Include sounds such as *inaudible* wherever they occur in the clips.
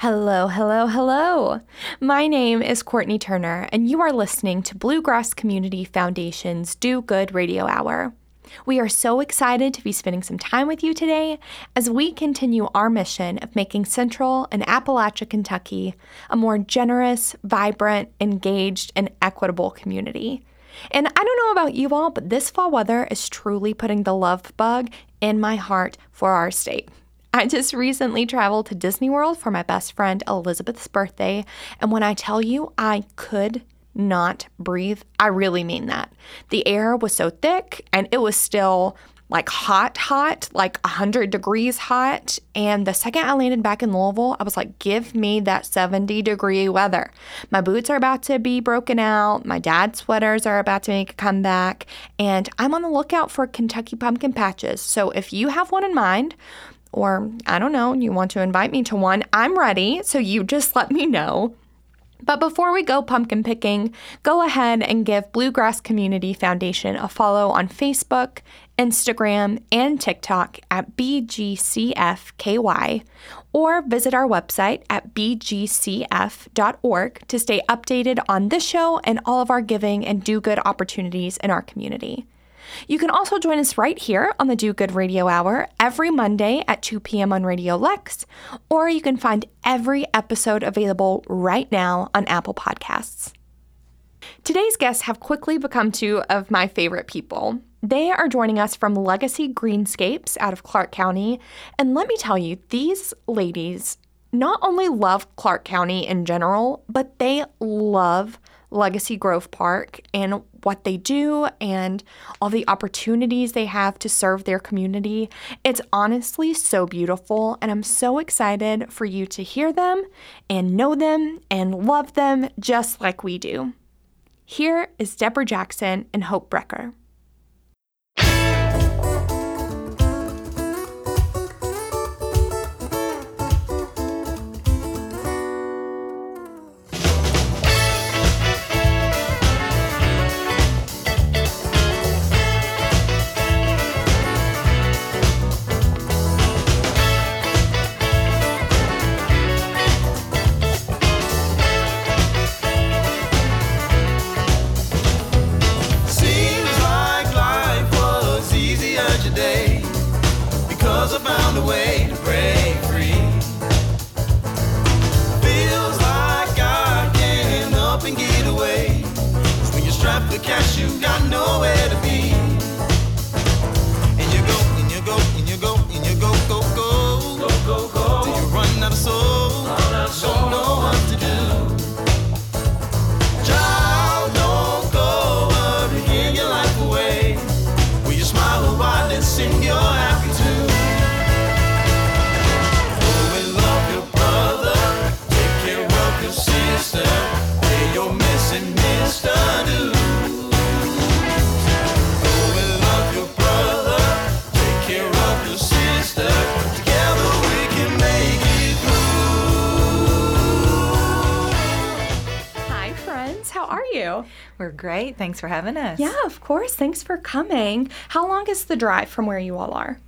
Hello, hello, hello. My name is Courtney Turner, and you are listening to Bluegrass Community Foundation's Do Good Radio Hour. We are so excited to be spending some time with you today as we continue our mission of making Central and Appalachia, Kentucky a more generous, vibrant, engaged, and equitable community. And I don't know about you all, but this fall weather is truly putting the love bug in my heart for our state. I just recently traveled to Disney World for my best friend Elizabeth's birthday, and when I tell you I could not breathe, I really mean that. The air was so thick and it was still like hot, hot, like 100 degrees hot. And the second I landed back in Louisville, I was like, give me that 70 degree weather. My boots are about to be broken out. My dad's sweaters are about to make a comeback. And I'm on the lookout for Kentucky pumpkin patches. So if you have one in mind, or I don't know, you want to invite me to one, I'm ready. So you just let me know. But before we go pumpkin picking, go ahead and give Bluegrass Community Foundation a follow on Facebook, Instagram, and TikTok at BGCFKY, or visit our website at bgcf.org to stay updated on this show and all of our giving and do good opportunities in our community. You can also join us right here on the Do Good Radio Hour every Monday at 2 p.m. on Radio Lex, or you can find every episode available right now on Apple Podcasts. Today's guests have quickly become two of my favorite people. They are joining us from Legacy Greenscapes out of Clark County. And let me tell you, these ladies not only love Clark County in general, but they love Legacy Grove Park and what they do and all the opportunities they have to serve their community. It's honestly so beautiful, and I'm so excited for you to hear them and know them and love them just like we do. Here is Deborah Jackson and Hope Brecker. You? We're great. Thanks for having us. Yeah, of course. Thanks for coming. How long is the drive from where you all are?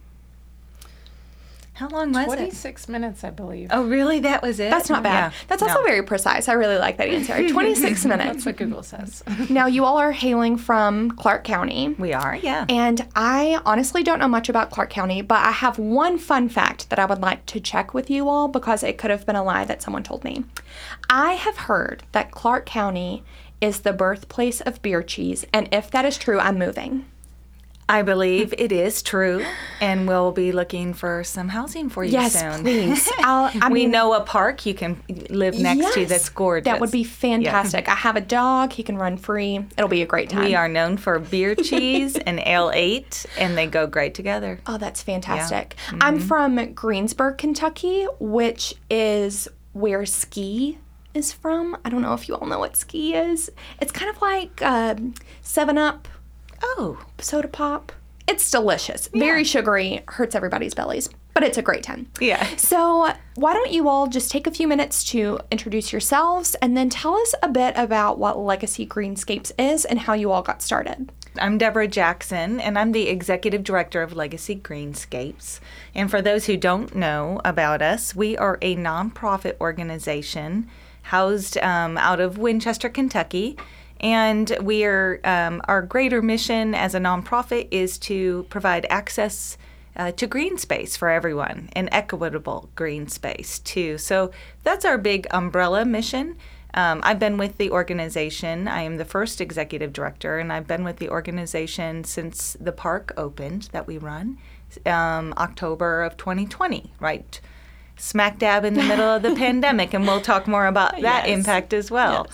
How long was it? 26 minutes, I believe. Oh, really? That was it? That's not bad. Yeah. That's also No. very precise. I really like that answer. *laughs* 26 *laughs* minutes. That's what Google says. *laughs* Now, you all are hailing from Clark County. We are, yeah. And I honestly don't know much about Clark County, but I have one fun fact that I would like to check with you all because it could have been a lie that someone told me. I have heard that Clark County is the birthplace of beer cheese, and if that is true, I'm moving. I believe it is true, and we'll be looking for some housing for you Yes, soon. please. *laughs* I'll, I we know a park you can live next to yes, that's gorgeous. That would be fantastic. I have a dog; he can run free. It'll be a great time. We are known for beer *laughs* cheese and ale eight, and they go great together. Oh, that's fantastic. I'm mm-hmm. from Greensburg, Kentucky, which is where ski is from. I don't know if you all know what ski is. It's kind of like um, 7 Up Oh, soda pop. It's delicious. Very sugary, hurts everybody's bellies. but it's a great time. Yeah. So, why don't you all just take a few minutes to introduce yourselves and then tell us a bit about what Legacy Greenscapes is and how you all got started? I'm Deborah Jackson, and I'm the executive director of Legacy Greenscapes. And for those who don't know about us, we are a nonprofit organization housed um, out of Winchester, Kentucky. And we are um, our greater mission as a nonprofit is to provide access uh, to green space for everyone and equitable green space too. So that's our big umbrella mission. Um, I've been with the organization. I am the first executive director, and I've been with the organization since the park opened that we run, um, October of 2020, right smack dab in the middle of the *laughs* pandemic. And we'll talk more about that Yes. impact as well.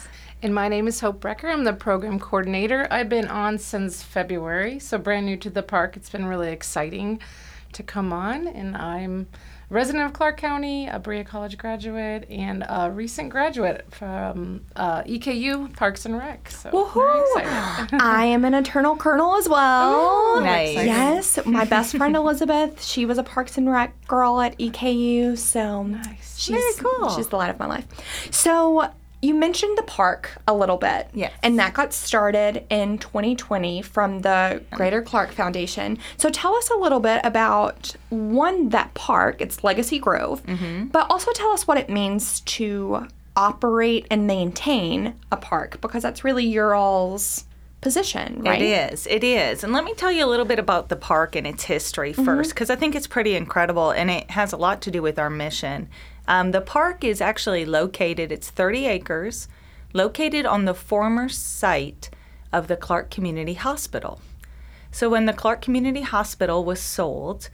And my name is Hope Brecker. I'm the program coordinator. I've been on since February, so brand new to the park. It's been really exciting to come on. And I'm resident of Clark County, a Berea College graduate, and a recent graduate from uh, EKU Parks and Rec. So very. I am an eternal colonel as well. Ooh, Nice. exciting. Yes, my best friend Elizabeth, she was a Parks and Rec girl at EKU, so Nice. she's Very cool. She's the light of my life. So you mentioned the park a little bit, Yes. and that got started in 2020 from the Greater Clark Foundation. So tell us a little bit about one that park. It's Legacy Grove, Mm-hmm. but also tell us what it means to operate and maintain a park because that's really your all's position, right? It is. It is. And let me tell you a little bit about the park and its history Mm-hmm. first, because I think it's pretty incredible and it has a lot to do with our mission. Um, the park is actually located, it's 30 acres, located on the former site of the Clark Community Hospital. So when the Clark Community Hospital was sold,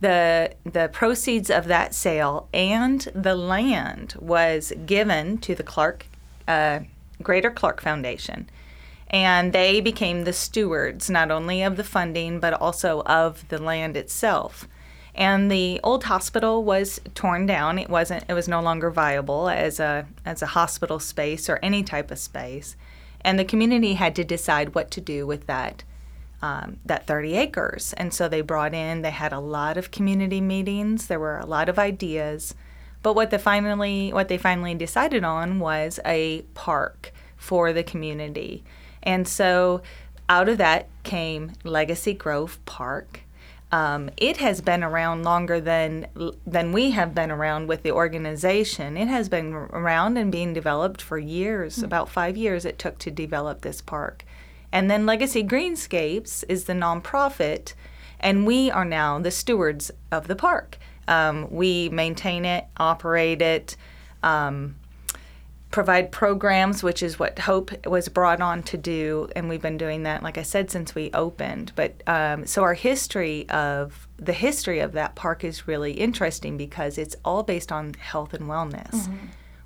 the the proceeds of that sale and the land was given to the Clark uh, Greater Clark Foundation, and they became the stewards not only of the funding but also of the land itself. And the old hospital was torn down. It wasn't. It was no longer viable as a as a hospital space or any type of space, and the community had to decide what to do with that um, that 30 acres. And so they brought in, they had a lot of community meetings, there were a lot of ideas. But what they finally what they finally decided on was a park for the community. And so out of that came Legacy Grove Park. Um, it has been around longer than than we have been around with the organization. It has been around and being developed for years. About five years it took to develop this park. And then Legacy Greenscapes is the nonprofit, and we are now the stewards of the park. Um, we maintain it, operate it, um, provide programs, which is what Hope was brought on to do, and we've been doing that, like I said, since we opened. But um, so our history of the history of that park is really interesting because it's all based on health and wellness.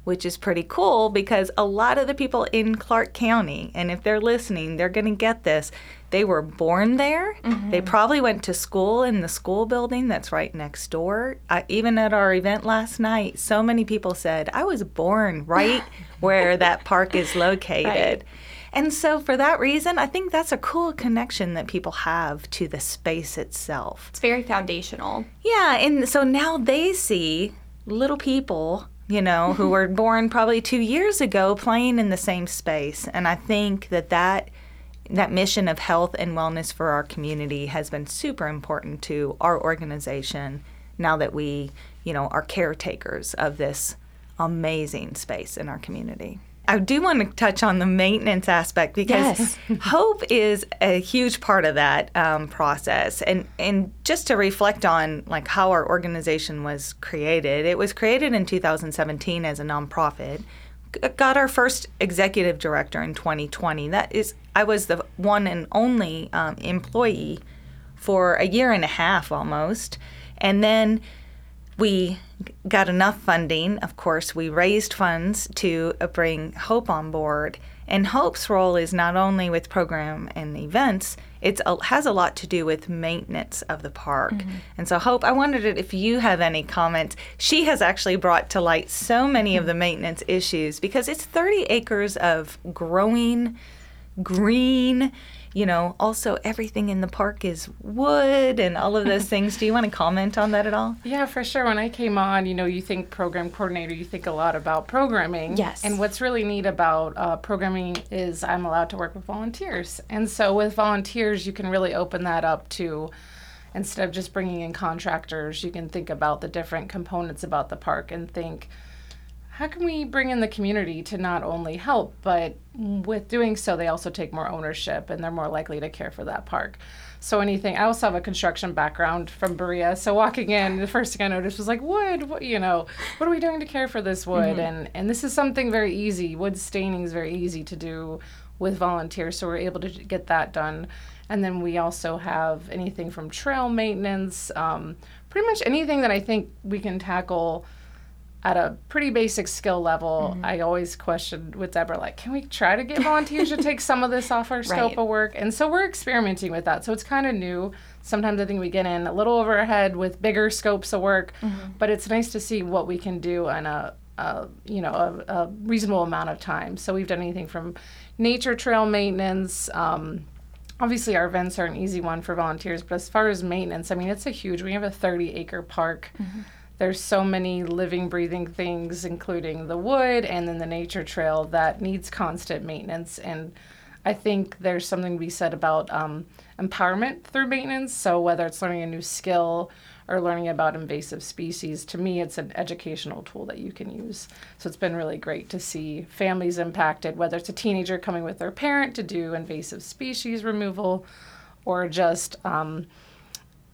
Which is pretty cool because a lot of the people in Clark County, and if they're listening, they're going to get this. They were born there. They mm-hmm. probably went to school in the school building that's right next door. I, even at our event last night, so many people said, I was born right *laughs* where that park is located. And so, for that reason, I think that's a cool connection that people have to the space itself. It's very foundational. Yeah, and so now they see little people, you know, who *laughs* were born probably two years ago playing in the same space. And I think that that, that mission of health and wellness for our community has been super important to our organization now that we, you know, are caretakers of this amazing space in our community. I do want to touch on the maintenance aspect because Yes. *laughs* hope is a huge part of that um, process, and and just to reflect on like how our organization was created. It was created in 2017 as a nonprofit. Got our first executive director in 2020. That is, I was the one and only um, employee for a year and a half almost, and then we got enough funding. Of course, we raised funds to uh, bring Hope on board. And Hope's role is not only with program and events, it has a lot to do with maintenance of the park. And so, Hope, I wondered if you have any comments. She has actually brought to light so many of the maintenance issues because it's 30 acres of growing green you know, also everything in the park is wood and all of those *laughs* things. Do you want to comment on that at all? Yeah, for sure. When I came on, you know, you think program coordinator, you think a lot about programming. Yes. And what's really neat about uh, programming is I'm allowed to work with volunteers. And so with volunteers, you can really open that up to instead of just bringing in contractors, you can think about the different components about the park and think, how can we bring in the community to not only help, but with doing so, they also take more ownership and they're more likely to care for that park. So anything, I also have a construction background from Berea. So walking in, the first thing I noticed was like wood. What, you know, what are we doing to care for this wood? Mm-hmm. And and this is something very easy. Wood staining is very easy to do with volunteers. So we're able to get that done. And then we also have anything from trail maintenance, um, pretty much anything that I think we can tackle at a pretty basic skill level, mm-hmm. I always questioned with Deborah, like, can we try to get volunteers to take some of this off our *laughs* scope right. of work? And so we're experimenting with that. So it's kind of new. Sometimes I think we get in a little over our head with bigger scopes of work, mm-hmm. but it's nice to see what we can do in a, a you know, a, a, reasonable amount of time. So we've done anything from nature trail maintenance. Um, obviously, our events are an easy one for volunteers, but as far as maintenance, I mean, it's a huge. We have a 30 acre park. Mm-hmm there's so many living, breathing things, including the wood and then the nature trail, that needs constant maintenance. And I think there's something to be said about um, empowerment through maintenance. So, whether it's learning a new skill or learning about invasive species, to me, it's an educational tool that you can use. So, it's been really great to see families impacted, whether it's a teenager coming with their parent to do invasive species removal or just um,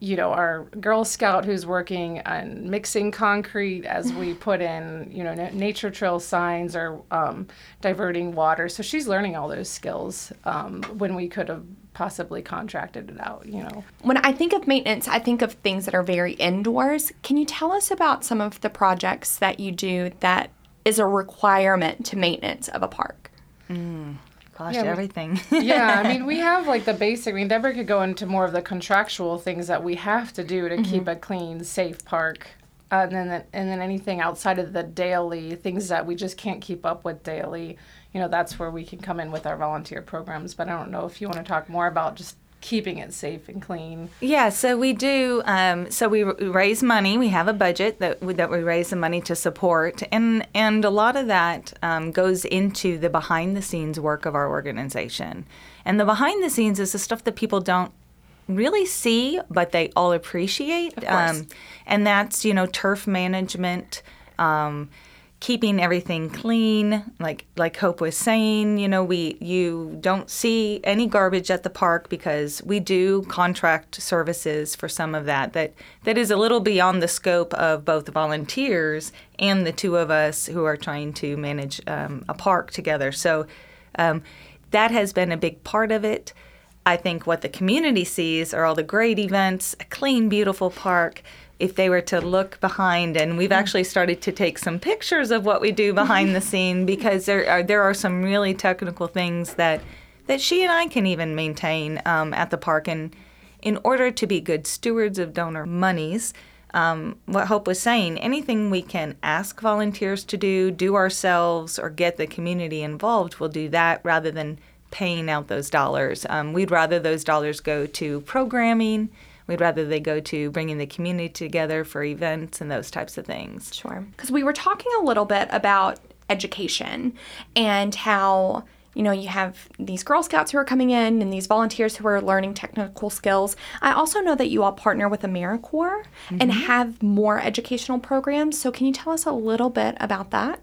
you know, our Girl Scout who's working on mixing concrete as we *sighs* put in, you know, nature trail signs or um, diverting water. So she's learning all those skills um, when we could have possibly contracted it out, you know. When I think of maintenance, I think of things that are very indoors. Can you tell us about some of the projects that you do that is a requirement to maintenance of a park? Mm gosh, yeah, everything. yeah, I mean, we *laughs* have like the basic. I mean, Deborah could go into more of the contractual things that we have to do to mm-hmm. keep a clean, safe park. Uh, and then, and then anything outside of the daily things that we just can't keep up with daily, you know, that's where we can come in with our volunteer programs. But I don't know if you want to talk more about just keeping it safe and clean? Yeah, so we do. Um, so we raise money. We have a budget that we, that we raise the money to support, and and a lot of that um, goes into the behind the scenes work of our organization. And the behind the scenes is the stuff that people don't really see, but they all appreciate. Of course. Um, and that's you know turf management. Um, keeping everything clean like like hope was saying you know we you don't see any garbage at the park because we do contract services for some of that that that is a little beyond the scope of both volunteers and the two of us who are trying to manage um, a park together. So um, that has been a big part of it. I think what the community sees are all the great events, a clean, beautiful park, if they were to look behind and we've actually started to take some pictures of what we do behind the *laughs* scene because there are there are some really technical things that that she and I can even maintain um, at the park and in order to be good stewards of donor monies um, what Hope was saying, anything we can ask volunteers to do, do ourselves, or get the community involved, we'll do that rather than paying out those dollars. Um, we'd rather those dollars go to programming We'd rather they go to bringing the community together for events and those types of things. Sure. Because we were talking a little bit about education and how you know, you have these Girl Scouts who are coming in and these volunteers who are learning technical skills. I also know that you all partner with AmeriCorps mm-hmm. and have more educational programs. So, can you tell us a little bit about that?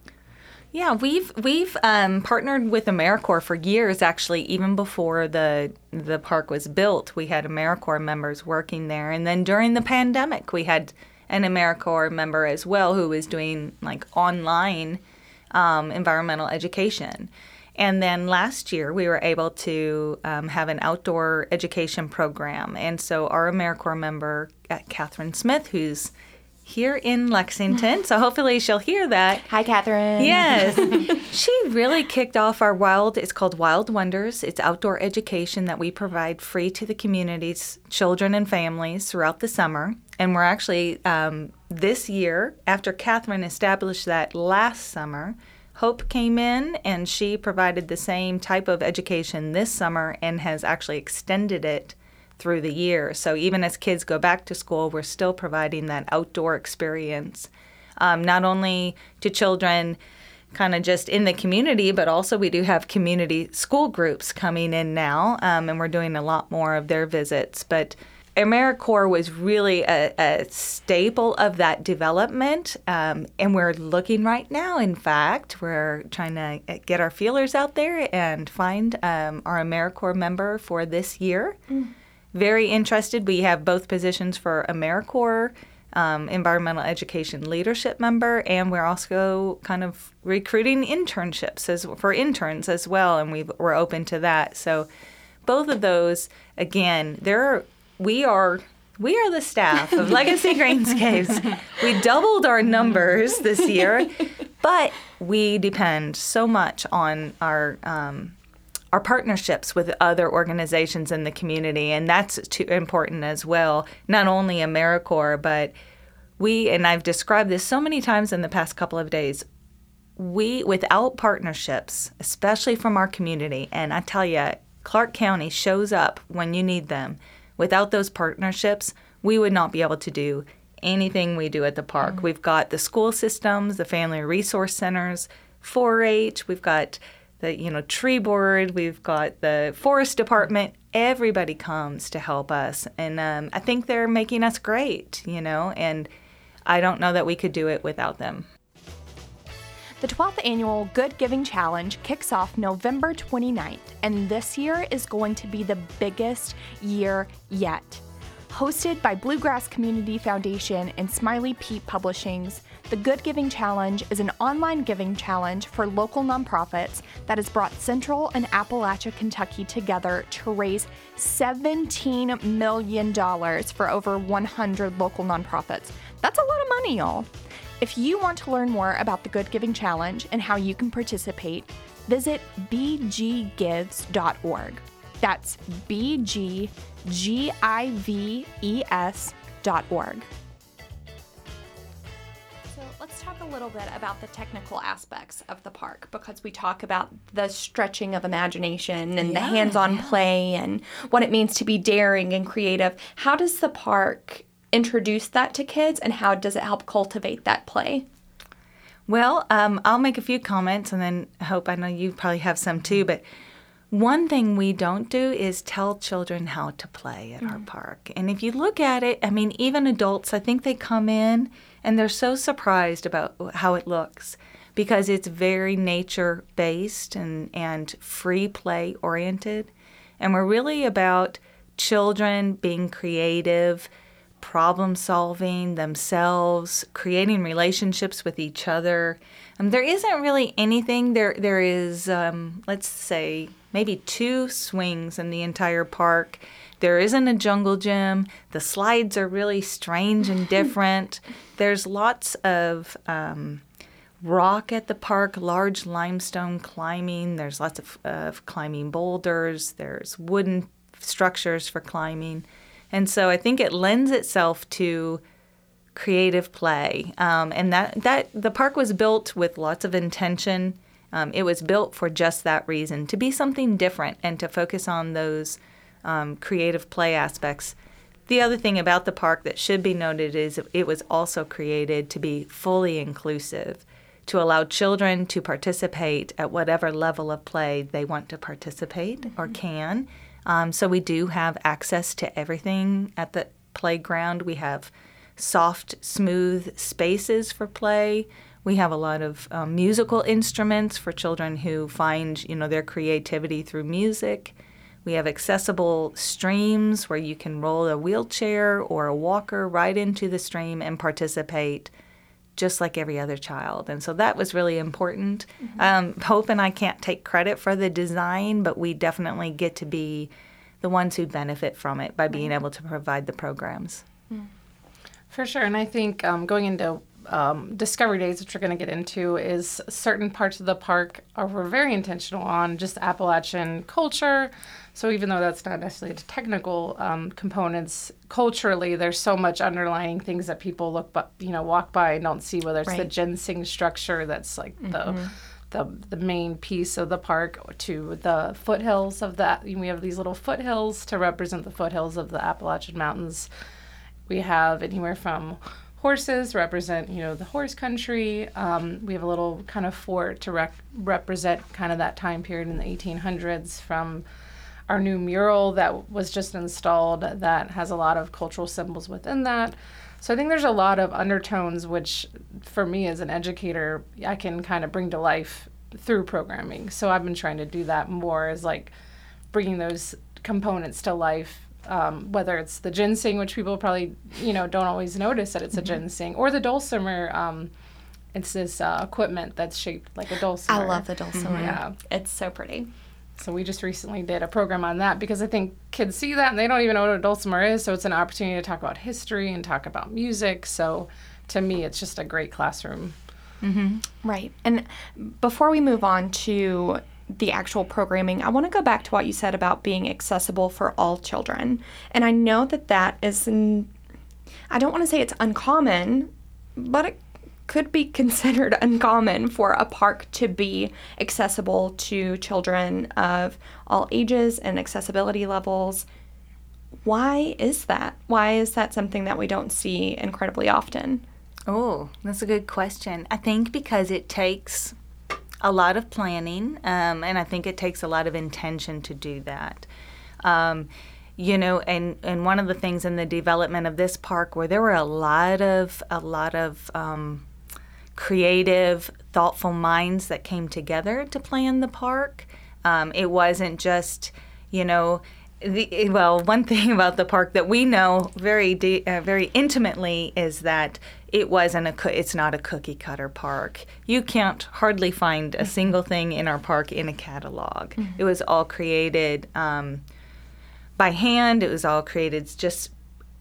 Yeah, we've we've um, partnered with AmeriCorps for years. Actually, even before the the park was built, we had AmeriCorps members working there, and then during the pandemic, we had an AmeriCorps member as well who was doing like online um, environmental education. And then last year, we were able to um, have an outdoor education program, and so our AmeriCorps member, uh, Catherine Smith, who's here in Lexington. So hopefully she'll hear that. Hi, Catherine. Yes. *laughs* she really kicked off our wild, it's called Wild Wonders. It's outdoor education that we provide free to the communities, children and families throughout the summer. And we're actually, um, this year, after Catherine established that last summer, Hope came in and she provided the same type of education this summer and has actually extended it through the year. So even as kids go back to school, we're still providing that outdoor experience, um, not only to children kind of just in the community, but also we do have community school groups coming in now, um, and we're doing a lot more of their visits. But AmeriCorps was really a, a, staple of that development, um, and we're looking right now. In fact, we're trying to get our feelers out there and find um, our AmeriCorps member for this year. Mm. Very interested. We have both positions for AmeriCorps um, environmental education leadership member, and we're also kind of recruiting internships as for interns as well, and we we're open to that. So both of those, again, there are we are we are the staff of *laughs* Legacy Greenscapes. We doubled our numbers this year, *laughs* but we depend so much on our um, our partnerships with other organizations in the community, and that's too important as well. Not only AmeriCorps, but we and I've described this so many times in the past couple of days. We, without partnerships, especially from our community, and I tell you, Clark County shows up when you need them Without those partnerships, we would not be able to do anything we do at the park. Mm-hmm. We've got the school systems, the family resource centers, 4-H, we've got the you know tree board, we've got the forest department. Everybody comes to help us, and um, I think they're making us great, you know. And I don't know that we could do it without them. The 12th annual Good Giving Challenge kicks off November 29th, and this year is going to be the biggest year yet. Hosted by Bluegrass Community Foundation and Smiley Pete Publishings, the Good Giving Challenge is an online giving challenge for local nonprofits that has brought Central and Appalachia, Kentucky together to raise $17 million for over 100 local nonprofits. That's a lot of money, y'all. If you want to learn more about the Good Giving Challenge and how you can participate, visit bggives.org. That's B let's talk a little bit about the technical aspects of the park because we talk about the stretching of imagination and yeah, the hands on yeah. play and what it means to be daring and creative. How does the park introduce that to kids and how does it help cultivate that play? Well, um, I'll make a few comments and then hope I know you probably have some too. But one thing we don't do is tell children how to play at mm-hmm. our park. And if you look at it, I mean, even adults, I think they come in and they're so surprised about how it looks because it's very nature based and, and free play oriented. And we're really about children being creative problem solving themselves, creating relationships with each other. Um, there isn't really anything. There, there is, um, let's say, maybe two swings in the entire park. There isn't a jungle gym. The slides are really strange and different. *laughs* There's lots of um, rock at the park, large limestone climbing. There's lots of, of climbing boulders. There's wooden structures for climbing. And so I think it lends itself to creative play. Um, and that, that the park was built with lots of intention. Um, it was built for just that reason to be something different and to focus on those um, creative play aspects. The other thing about the park that should be noted is it was also created to be fully inclusive, to allow children to participate at whatever level of play they want to participate mm-hmm. or can. Um, so we do have access to everything at the playground. We have soft, smooth spaces for play. We have a lot of um, musical instruments for children who find, you know, their creativity through music. We have accessible streams where you can roll a wheelchair or a walker right into the stream and participate just like every other child. And so that was really important. Mm-hmm. Um, Hope and I can't take credit for the design, but we definitely get to be the ones who benefit from it by being able to provide the programs. Mm. For sure. And I think um, going into um, Discovery Days, which we're going to get into, is certain parts of the park are we're very intentional on just Appalachian culture. So even though that's not necessarily the technical um, components, culturally there's so much underlying things that people look, but you know, walk by and don't see. Whether it's right. the ginseng structure, that's like mm-hmm. the the the main piece of the park to the foothills of that. We have these little foothills to represent the foothills of the Appalachian Mountains. We have anywhere from horses represent you know the horse country. Um, we have a little kind of fort to rec- represent kind of that time period in the 1800s from our new mural that was just installed that has a lot of cultural symbols within that. So I think there's a lot of undertones, which for me as an educator, I can kind of bring to life through programming. So I've been trying to do that more as like bringing those components to life. Um, whether it's the ginseng, which people probably you know don't always notice that it's a ginseng, or the dulcimer. Um, it's this uh, equipment that's shaped like a dulcimer. I love the dulcimer. Yeah. It's so pretty. So we just recently did a program on that because I think kids see that and they don't even know what a dulcimer is. So it's an opportunity to talk about history and talk about music. So to me, it's just a great classroom. Mm-hmm. Right. And before we move on to the actual programming, I want to go back to what you said about being accessible for all children. And I know that that is, I don't want to say it's uncommon, but it could be considered *laughs* uncommon for a park to be accessible to children of all ages and accessibility levels. Why is that? Why is that something that we don't see incredibly often? Oh, that's a good question. I think because it takes a lot of planning, um, and I think it takes a lot of intention to do that. Um, you know, and, and one of the things in the development of this park where there were a lot of a lot of um, creative, thoughtful minds that came together to plan the park. Um, it wasn't just, you know, the, well, one *laughs* thing about the park that we know very de- uh, very intimately is that it wasn't a coo- it's not a cookie cutter park. You can't hardly find a single thing in our park in a catalog. It was all created um, by hand. It was all created just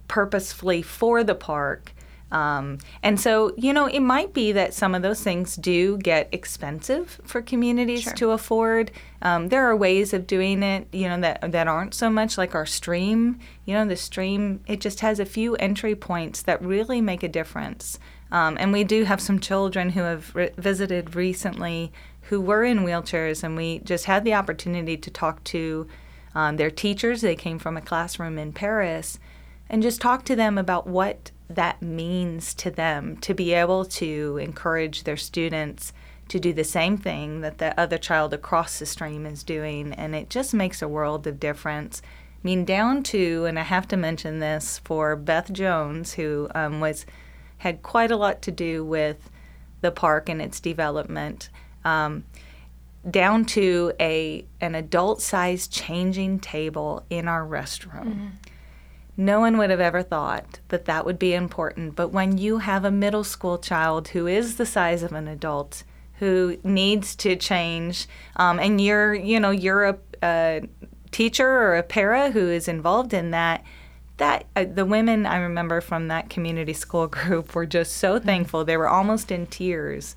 purposefully for the park. Um, and so, you know, it might be that some of those things do get expensive for communities to afford. Um, there are ways of doing it, you know, that that aren't so much like our stream. You know, the stream it just has a few entry points that really make a difference. Um, and we do have some children who have re- visited recently who were in wheelchairs, and we just had the opportunity to talk to um, their teachers. They came from a classroom in Paris, and just talk to them about what that means to them to be able to encourage their students to do the same thing that the other child across the stream is doing. And it just makes a world of difference. I mean, down to, and I have to mention this for Beth Jones, who um, was had quite a lot to do with the park and its development. Um, down to a an adult sized changing table in our restroom. No one would have ever thought that that would be important, but when you have a middle school child who is the size of an adult who needs to change, um, and you're you know you're a, a teacher or a para who is involved in that, that uh, the women I remember from that community school *laughs* group were just so thankful. They were almost in tears.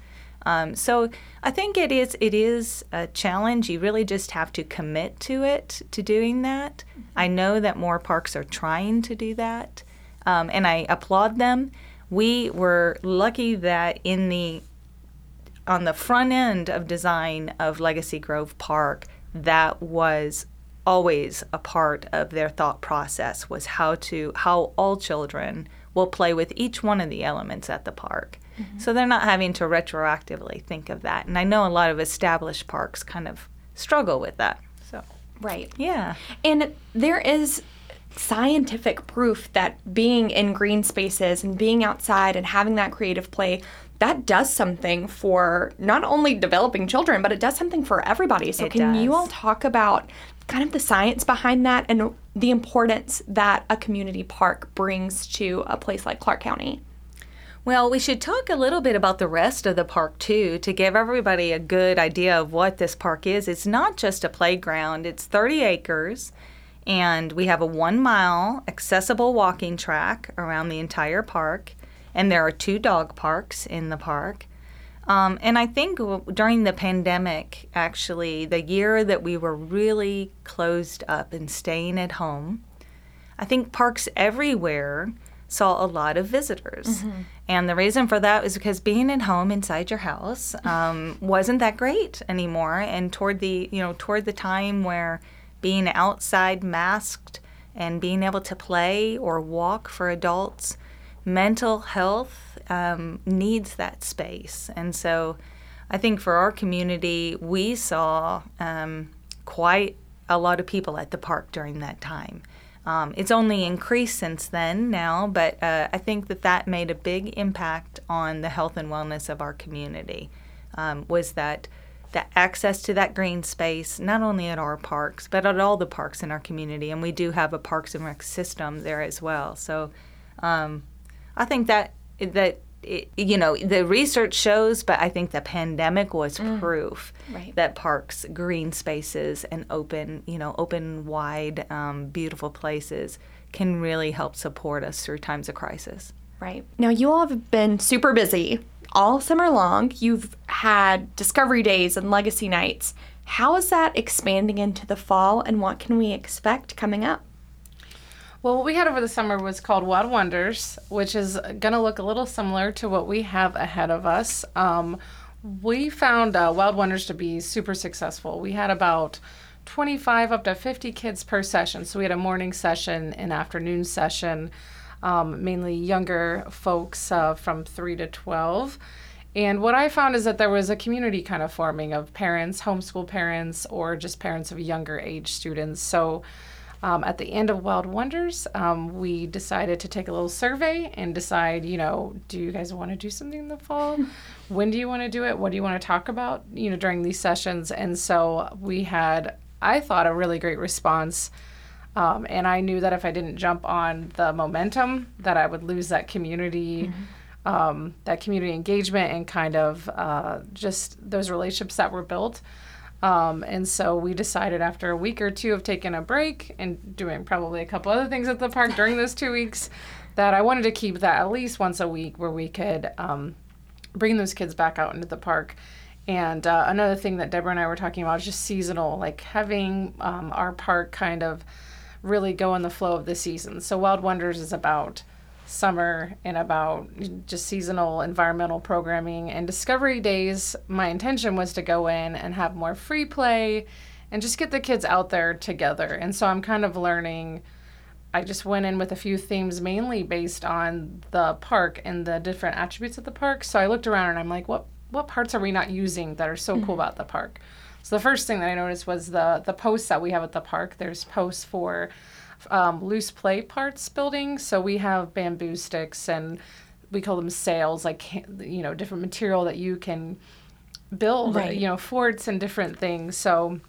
Um, so I think it is it is a challenge. You really just have to commit to it to doing that. I know that more parks are trying to do that, um, and I applaud them. We were lucky that in the on the front end of design of Legacy Grove Park, that was always a part of their thought process was how to how all children will play with each one of the elements at the park. So they're not having to retroactively think of that. And I know a lot of established parks kind of struggle with that. So, Right. yeah. And there is scientific proof that being in green spaces and being outside and having that creative play that does something for not only developing children but it does something for everybody so It can you all talk about kind of the science behind that and the importance that a community park brings to a place like Clark County Well, we should talk a little bit about the rest of the park too to give everybody a good idea of what this park is. It's not just a playground, it's 30 acres, and we have a one mile accessible walking track around the entire park, and there are two dog parks in the park. Um, and I think w- during the pandemic, actually, the year that we were really closed up and staying at home, I think parks everywhere saw a lot of visitors. And the reason for that was because being at home inside your house um, wasn't that great anymore. And toward the, you know, toward the time where being outside masked and being able to play or walk for adults, mental health um, needs that space. And so I think for our community, we saw um, quite a lot of people at the park during that time. Um, it's only increased since then now, but uh, I think that that made a big impact on the health and wellness of our community. Um, was that the access to that green space, not only at our parks, but at all the parks in our community, and we do have a Parks and Rec system there as well. So, um, I think that that it, you know the research shows, but I think the pandemic was proof Right. that parks, green spaces, and open, you know, open, wide, um, beautiful places can really help support us through times of crisis. Right. Now, you all have been super busy all summer long. You've had discovery days and legacy nights. How is that expanding into the fall, and what can we expect coming up? Well, what we had over the summer was called Wild Wonders, which is going to look a little similar to what we have ahead of us. Um, we found uh, Wild Wonders to be super successful. We had about 25 up to 50 kids per session. So we had a morning session, an afternoon session, um, mainly younger folks uh, from 3 to 12. And what I found is that there was a community kind of forming of parents, homeschool parents, or just parents of younger age students. So um, at the end of Wild Wonders, um, we decided to take a little survey and decide, you know, do you guys want to do something in the fall? *laughs* when do you want to do it? What do you want to talk about, you know, during these sessions? And so we had, I thought, a really great response. Um, and I knew that if I didn't jump on the momentum, that I would lose that community, um, that community engagement, and kind of uh, just those relationships that were built. Um, and so we decided after a week or two of taking a break and doing probably a couple other things at the park during those two weeks that I wanted to keep that at least once a week where we could um, bring those kids back out into the park. And uh, another thing that Deborah and I were talking about is just seasonal, like having um, our park kind of really go in the flow of the season. So Wild Wonders is about summer and about just seasonal environmental programming. And discovery days my intention was to go in and have more free play and just get the kids out there together. And so i'm kind of learning i just went in with a few themes mainly based on the park and the different attributes of the park. So i looked around and i'm like what what parts are we not using that are so cool mm-hmm. about the park? So the first thing that i noticed was the the posts that we have at the park. There's posts for um, loose play parts building. So we have bamboo sticks and we call them sails, like you know, different material that you can build, Right. you know, forts and different things. So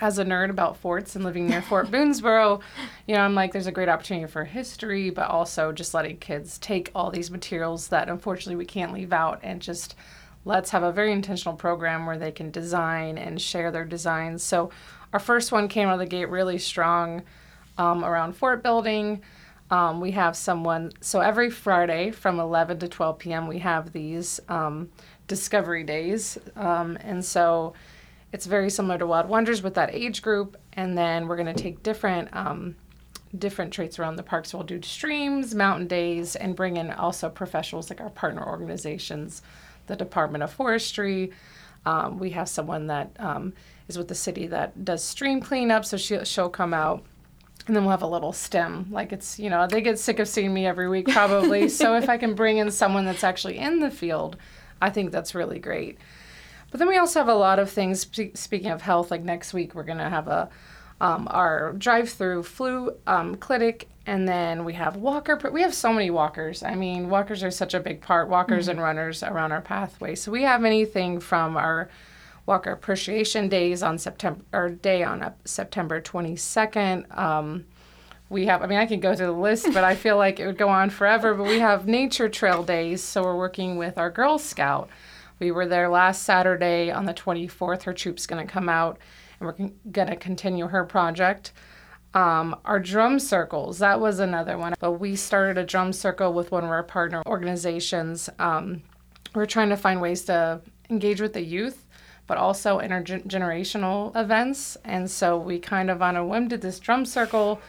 as a nerd about forts and living near Fort *laughs* Boonesborough, you know, I'm like, there's a great opportunity for history, but also just letting kids take all these materials that unfortunately we can't leave out and just let's have a very intentional program where they can design and share their designs. So our first one came out of the gate really strong um, around fort building. Um, we have someone, so every Friday from 11 to 12 p.m., we have these um, discovery days. Um, and so it's very similar to Wild Wonders with that age group. And then we're going to take different. Um, different traits around the park. So we'll do streams, mountain days, and bring in also professionals like our partner organizations, the Department of Forestry. Um, we have someone that um, is with the city that does stream cleanup, so she, she'll come out. And then we'll have a little stem. Like it's, you know, they get sick of seeing me every week probably. *laughs* so if I can bring in someone that's actually in the field, I think that's really great. But then we also have a lot of things. Speaking of health, like next week we're gonna have a um, our drive-through flu um, clinic, and then we have walker. We have so many walkers. I mean, walkers are such a big part. Walkers and runners around our pathway. So we have anything from our Walker Appreciation Days on September or day on uh, September 22nd. Um, we have, I mean, I can go through the list, but I feel like it would go on forever. But we have nature trail days. So we're working with our Girl Scout. We were there last Saturday on the 24th. Her troop's going to come out and we're going to continue her project. Um, our drum circles, that was another one. But we started a drum circle with one of our partner organizations. Um, we're trying to find ways to engage with the youth, but also intergenerational events. And so we kind of on a whim did this drum circle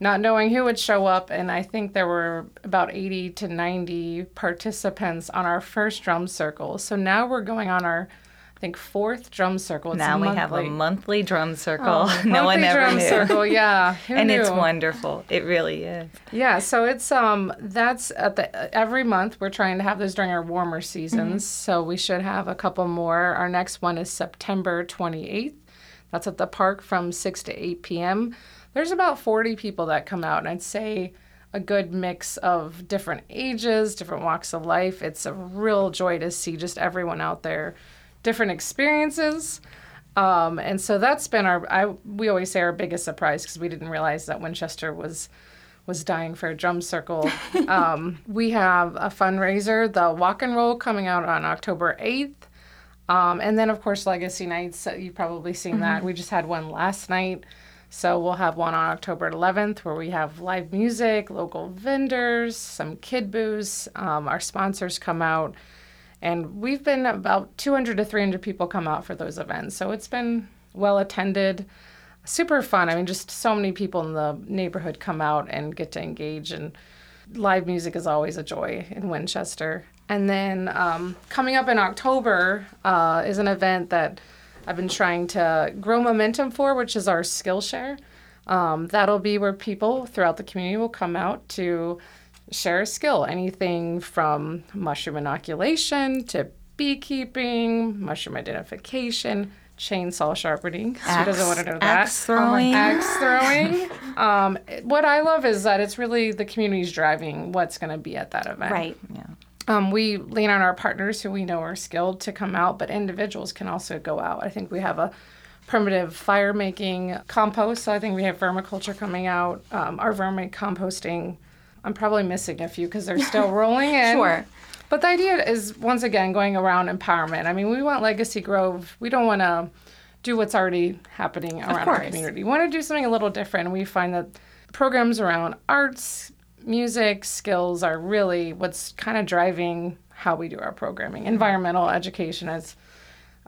not knowing who would show up. And I think there were about 80 to 90 participants on our first drum circle. So now we're going on our, I think, fourth drum circle. It's now we have a monthly. drum circle. Oh, *laughs* no one ever drum knew. circle, yeah. *laughs* And it's wonderful. It really is. Yeah, so it's um that's at the every month we're trying to have those during our warmer seasons. So we should have a couple more. Our next one is September 28th. That's at the park from 6 to 8 p.m. There's about 40 people that come out and I'd say a good mix of different ages, different walks of life. It's a real joy to see just everyone out there, different experiences. Um, and so that's been our I we always say our biggest surprise because we didn't realize that Winchester was was dying for a drum circle. *laughs* um, we have a fundraiser, the Walk and Roll, coming out on October 8th. Um, and then, of course, Legacy Nights. uh, You've probably seen that. We just had one last night. So we'll have one on October 11th where we have live music, local vendors, some kid booths. Um, our sponsors come out. And we've been about 200 to 300 people come out for those events. So it's been well attended super fun. I mean, just so many people in the neighborhood come out and get to engage, and live music is always a joy in Winchester. And then um, coming up in October uh, is an event that I've been trying to grow momentum for, which is our Skillshare. Um, that'll be where people throughout the community will come out to share a skill, anything from mushroom inoculation to beekeeping, mushroom identification, chainsaw sharpening. *laughs* Who doesn't want to know that? Axe throwing. axe throwing. *laughs* Um, what I love is that it's really the community's driving what's going to be at that event. Right. yeah. Um, we lean on our partners who we know are skilled to come out, but individuals can also go out. I think we have a primitive fire making compost. So I think we have vermiculture coming out. Um, our vermi composting. I'm probably missing a few because they're *laughs* still rolling in. Sure. But the idea is once again going around empowerment. I mean, we want Legacy Grove. We don't want to do what's already happening around our community. We want to do something a little different. And we find that programs around arts, music, skills are really what's kind of driving how we do our programming. Mm-hmm. Environmental education, as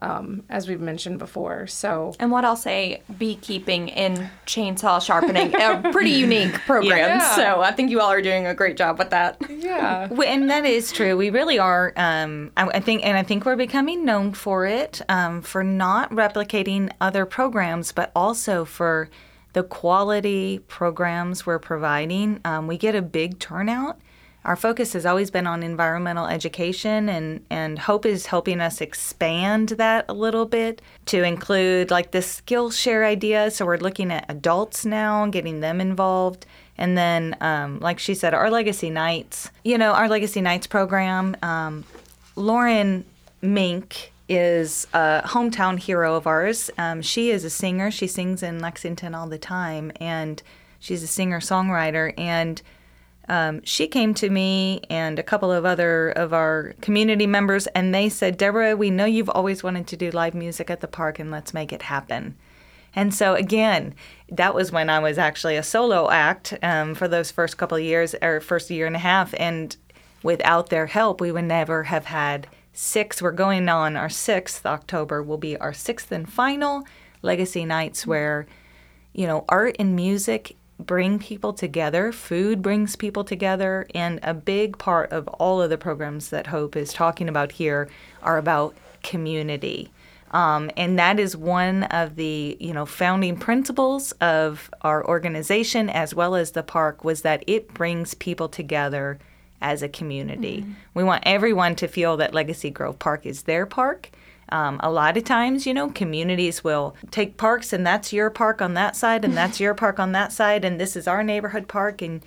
um, as we've mentioned before. So And what I'll say, beekeeping and chainsaw sharpening are *laughs* pretty unique programs. Yeah. So I think you all are doing a great job with that. yeah, *laughs* and that is true. We really are. Um, I, I think, and I think we're becoming known for it, um, for not replicating other programs, but also for the quality programs we're providing. Um, we get a big turnout. Our focus has always been on environmental education, and, and Hope is helping us expand that a little bit to include like the Skillshare idea. So we're looking at adults now, getting them involved. And then, um, like she said, our Legacy Nights, you know, our Legacy Nights program, um, Lauren Mink is a hometown hero of ours. Um, she is a singer. She sings in Lexington all the time, and she's a singer songwriter. And um, she came to me and a couple of other of our community members, and they said, Deborah, we know you've always wanted to do live music at the park, and let's make it happen. And so again, that was when I was actually a solo act um, for those first couple of years, or first year and a half. And without their help, we would never have had six. We're going on our sixth October will be our sixth and final Legacy Nights, where you know art and music bring people together. Food brings people together, and a big part of all of the programs that Hope is talking about here are about community. Um, and that is one of the you know founding principles of our organization as well as the park was that it brings people together as a community. We want everyone to feel that Legacy Grove Park is their park. Um, a lot of times, you know, communities will take parks and that's your park on that side and that's *laughs* your park on that side and this is our neighborhood park and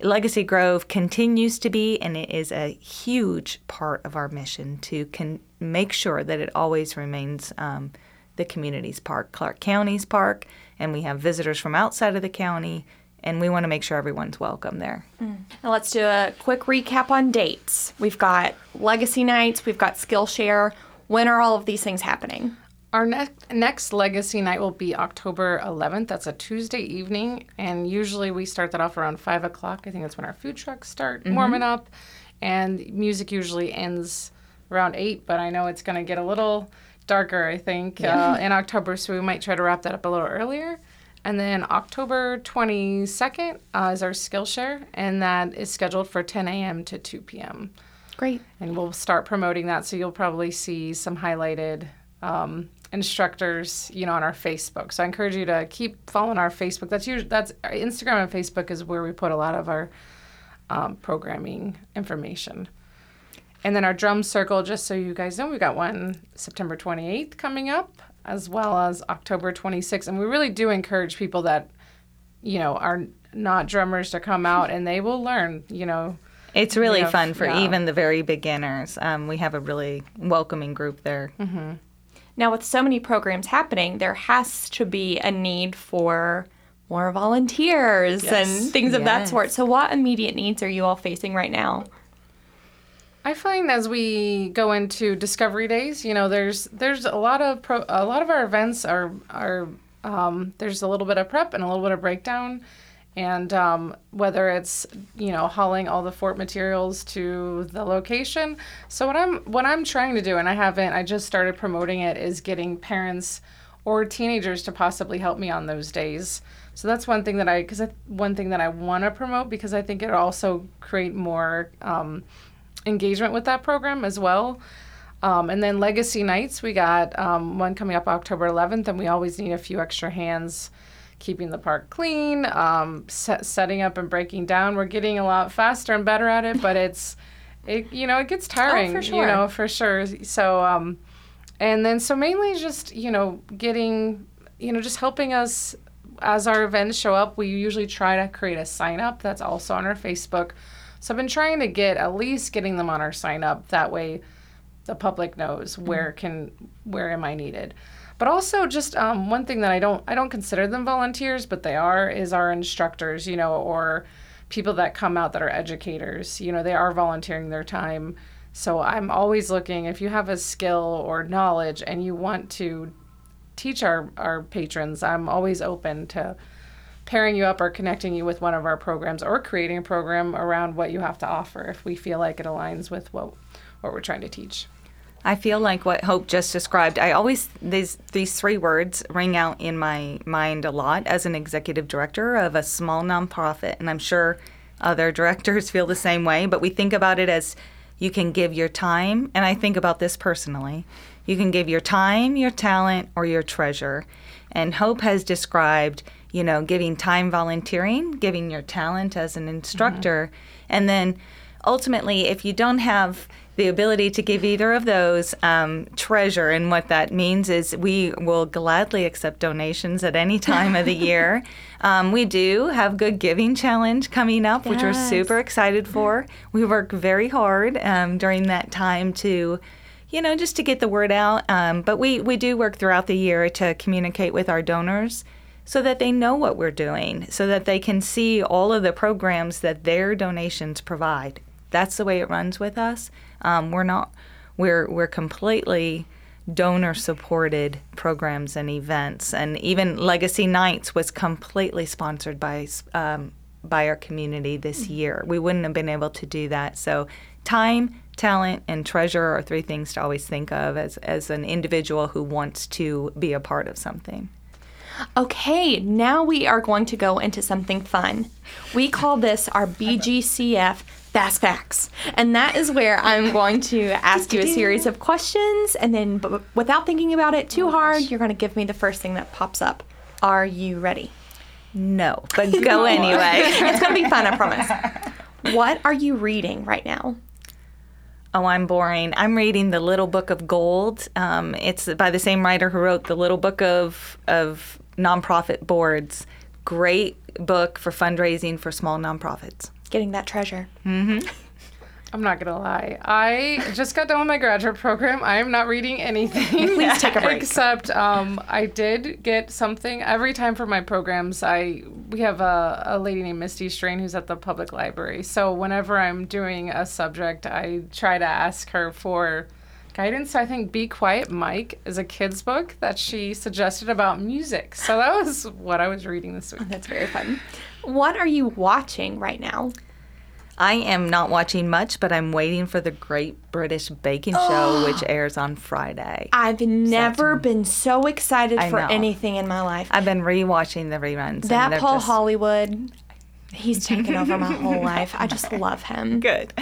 Legacy Grove continues to be, and it is a huge part of our mission to con- make sure that it always remains um, the community's park, Clark County's park, and we have visitors from outside of the county, and we want to make sure everyone's welcome there. Now let's do a quick recap on dates. We've got Legacy Nights, we've got Skillshare. When are all of these things happening? Our next next legacy night will be October 11th. That's a Tuesday evening, and usually we start that off around five o'clock. I think that's when our food trucks start warming up, and music usually ends around eight. But I know it's going to get a little darker. I think uh, in October, so we might try to wrap that up a little earlier. And then October 22nd uh, is our Skillshare, and that is scheduled for 10 a.m. to 2 p.m. Great. And we'll start promoting that, so you'll probably see some highlighted um, instructors, you know, on our Facebook. So I encourage you to keep following our Facebook. That's usually that's Instagram and Facebook is where we put a lot of our um, programming information. And then our drum circle, just so you guys know, we've got one September 28th coming up, as well as October 26th. And we really do encourage people that, you know, are not drummers to come out and they will learn, you know. It's really Yeah, fun for yeah. even the very beginners. Um, we have a really welcoming group there. Now, with so many programs happening, there has to be a need for more volunteers Yes. and things of that sort. So, what immediate needs are you all facing right now? I find as we go into discovery days, you know, there's there's a lot of pro, a lot of our events are are um, there's a little bit of prep and a little bit of breakdown, and um, whether it's you know hauling all the fort materials to the location. So what I'm what I'm trying to do, and I haven't, I just started promoting it, is getting parents or teenagers to possibly help me on those days. So that's one thing that I because one thing that I want to promote because I think it'll also create more. Um, engagement with that program as well. Um, and then Legacy Nights, we got um, one coming up October 11th, and we always need a few extra hands keeping the park clean, um, set, setting up and breaking down. We're getting a lot faster and better at it, but it's, it you know, it gets tiring, for you know, for sure. So, um, and then so mainly just you know getting, you know, just helping us as our events show up. We usually try to create a sign up that's also on our Facebook. So I've been trying to get at least getting them on our sign up. That way, the public knows where can where am I needed. But also just um, one thing that I don't I don't consider them volunteers, but they are is our instructors, you know, or people that come out that are educators. You know, they are volunteering their time. So I'm always looking if you have a skill or knowledge and you want to teach our, our patrons, I'm always open to pairing you up or connecting you with one of our programs or creating a program around what you have to offer if we feel like it aligns with what what we're trying to teach. I feel like what Hope just described. I always these these three words ring out in my mind a lot as an executive director of a small nonprofit, and I'm sure other *laughs* directors feel the same way. But we think about it as you can give your time, and I think about this personally. You can give your time, your talent, or your treasure. And Hope has described, you know, giving time volunteering, giving your talent as an instructor, mm-hmm. and then ultimately, if you don't have the ability to give either of those um, treasure, and what that means is we will gladly accept donations at any time of the *laughs* year. Um, we do have Good Giving Challenge coming up, which we're super excited for. We work very hard um, during that time to you know, just to get the word out. Um, but we, we do work throughout the year to communicate with our donors so that they know what we're doing, so that they can see all of the programs that their donations provide. That's the way it runs with us. Um, we're not, we're, we're completely donor supported programs and events. And even Legacy Nights was completely sponsored by, um, by our community this year. We wouldn't have been able to do that. So, time, talent, and treasure are three things to always think of as, as an individual who wants to be a part of something. Okay, now we are going to go into something fun. We call this our BGCF Fast Facts. And that is where I'm going to ask you a series of questions, and then b- without thinking about it too hard, you're going to give me the first thing that pops up. Are you ready? No, but *laughs* go anyway. *laughs* it's going to be fun, I promise. What are you reading right now? Oh, I'm boring. I'm reading The Little Book of Gold. Um, it's by the same writer who wrote The Little Book of, of Nonprofit Boards. Great book for fundraising for small nonprofits. Getting that treasure. I'm not gonna lie. I just got done with my graduate program. I am not reading anything. *laughs* Please take a break. Except um, I did get something every time for my programs. I we have a, a lady named Misty Strain who's at the public library. So whenever I'm doing a subject, I try to ask her for guidance. So I think Be Quiet Mike is a kid's book that she suggested about music. So that was what I was reading this week. That's very fun. What are you watching right now? I am not watching much, but I'm waiting for the Great British Baking Show, *gasps* which airs on Friday. I've never been so excited I for know. anything in my life. I've been rewatching the reruns. and that they're Paul just Hollywood, he's taken over my *laughs* whole life. I just love him. Good.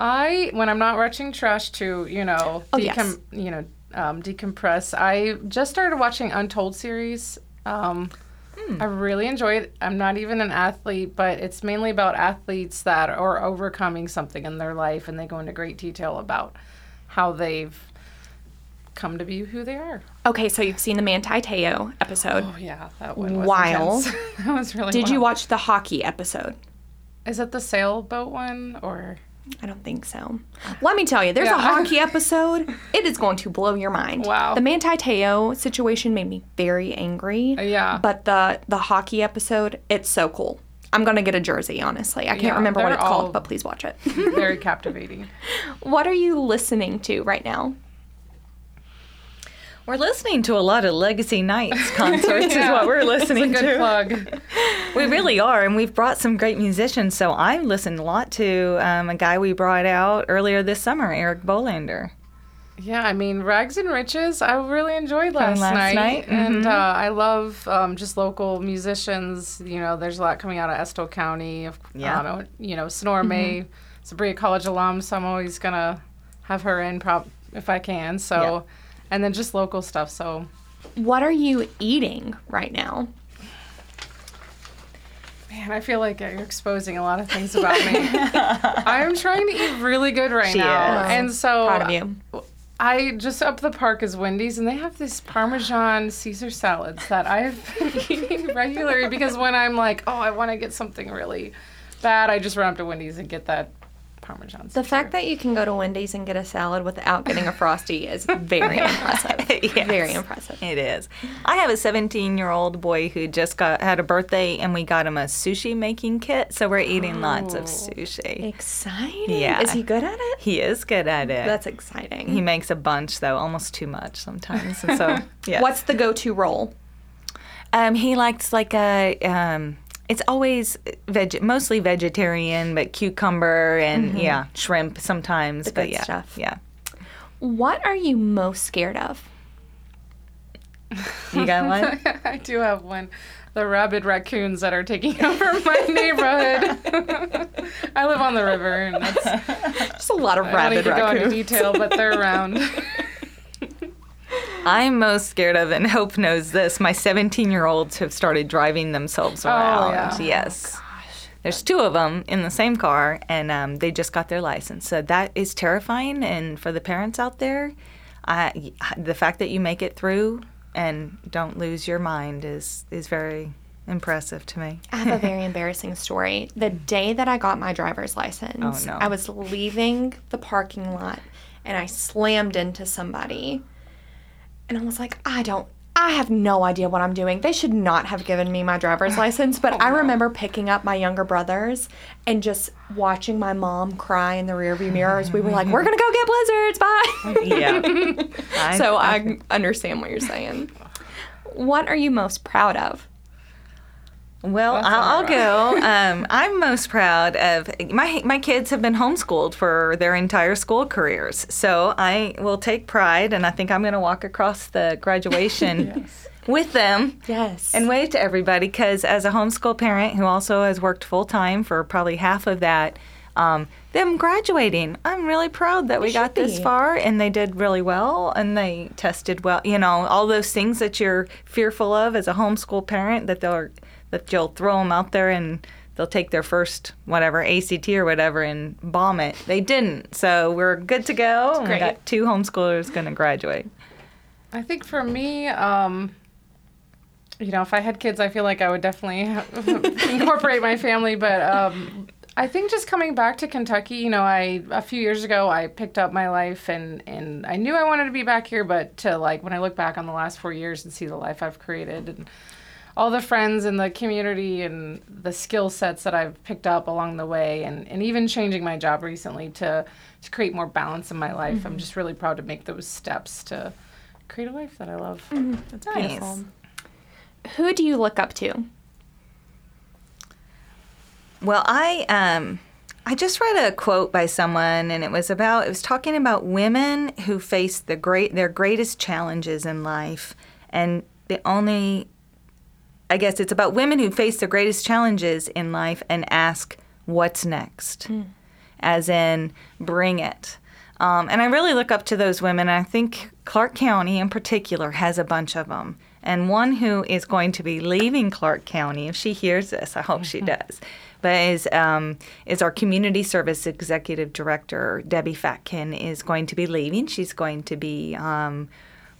I when I'm not watching trash to you know Oh, yes. you know um, decompress. I just started watching Untold series. Um, Hmm. I really enjoy it. I'm not even an athlete, but it's mainly about athletes that are overcoming something in their life, and they go into great detail about how they've come to be who they are. Okay, so you've seen the Manti Teo episode. Oh yeah, that one was Wild. *laughs* that was really. Did you watch the hockey episode? Is it the sailboat one or? I don't think so. Let me tell you, there's a Yeah. hockey episode. It is going to blow your mind. Wow. The Manti Teo situation made me very angry. Yeah. But the the hockey episode, it's so cool. I'm gonna get a jersey, honestly. I can't Yeah, remember what it's called, but please watch it. *laughs* Very *laughs* captivating. what are you listening to right now? We're listening to a lot of Legacy Nights *laughs* concerts, is what we're listening Good to. plug. We really are, and we've brought some great musicians. So I listened a lot to um, a guy we brought out earlier this summer, Eric Bolander. Yeah, I mean, Rags and Riches, I really enjoyed last, last night. night, And uh, I love um, just local musicians. You know, there's a lot coming out of Estill County. Of, Yeah. yeah. you know, Senora May, Sabria College alum, so I'm always going to have her in prop if I can. So, Yeah. And then just local stuff. So, What are you eating right now? man, I feel like you're exposing a lot of things about me. *laughs* I'm trying to eat really good right She now. is. And so, Proud of you. I just up the park is Wendy's, and they have this Parmesan Caesar salads that I've *laughs* been eating regularly because when I'm like, oh, I want to get something really bad, I just run up to Wendy's and get that Parmesan. The fact that you can go to Wendy's and get a salad without getting a frosty is very *laughs* impressive. *laughs* Yes. Very impressive. It is. I have a 17 year old boy who just got had a birthday, and we got him a sushi making kit. So we're eating lots of Oh. sushi. Exciting. Yeah. Is he good at it? He is good at it. That's exciting. he makes a bunch though, almost too much sometimes. And so, *laughs* yeah. What's the go-to roll? Um, he likes like a um, it's always veg, mostly vegetarian, but cucumber and mm-hmm. yeah, shrimp sometimes. The but good yeah, stuff. yeah. What are you most scared of? *laughs* You got one? *laughs* I do have one. The rabid raccoons that are taking *laughs* over my neighborhood. I live on the river, and that's Just a lot of rabid raccoons. I don't rabid need to go into detail, but they're around. I'm most scared of, and Hope knows this. My 17 year olds have started driving themselves around. Oh, yeah. Yes. There's two of them in the same car, and um, they just got their license. So that is terrifying. And for the parents out there, I, the fact that you make it through and don't lose your mind is is very impressive to me. I have a *laughs* very embarrassing story. The day that I got my driver's license, Oh, no. I was leaving the parking lot and I slammed into somebody. And I was like, I don't, I have no idea what I'm doing. They should not have given me my driver's *laughs* oh, license. But Oh, I remember picking up my younger brothers and just watching my mom cry in the rearview mirrors. We were like, we're going to go get blizzards. Bye. yeah. *laughs* so I understand what you're saying. *laughs* What are you most proud of? Well, That's I'll, go. Um, I'm most proud of my my kids have been homeschooled for their entire school careers, so I will take pride, and I think I'm going to walk across the graduation *laughs* with them Yes. and wave to everybody. Because as a homeschool parent who also has worked full time for probably half of that, um, them graduating, I'm really proud that we got this be. far, and they did really well, and they tested well. You know, all those things that you're fearful of as a homeschool parent that they'll that you'll throw them out there and they'll take their first whatever ACT or whatever and bomb it. They didn't, so we're good to go. We got two homeschoolers going to graduate. I think for me, um, you know, if I had kids, I feel like I would definitely *laughs* incorporate my family. But um, I think just coming back to Kentucky, you know, I a few years ago I picked up my life and and I knew I wanted to be back here, but to like when I look back on the last four years and see the life I've created and all the friends and the community and the skill sets that I've picked up along the way and, and even changing my job recently to to create more balance in my life. I'm just really proud to make those steps to create a life that I love. That's Nice. beautiful. Who do you look up to? Well, I um, I just read a quote by someone, and it was about it was talking about women who face the great their greatest challenges in life, and the only, I guess it's about women who face their greatest challenges in life and ask, "What's next?" As in, bring it. Um, and I really look up to those women. I think Clark County, in particular, has a bunch of them. And one who is going to be leaving Clark County, if she hears this, I hope she does, but is um, is our community service executive director, Debbie Fatkin, is going to be leaving. She's going to be um,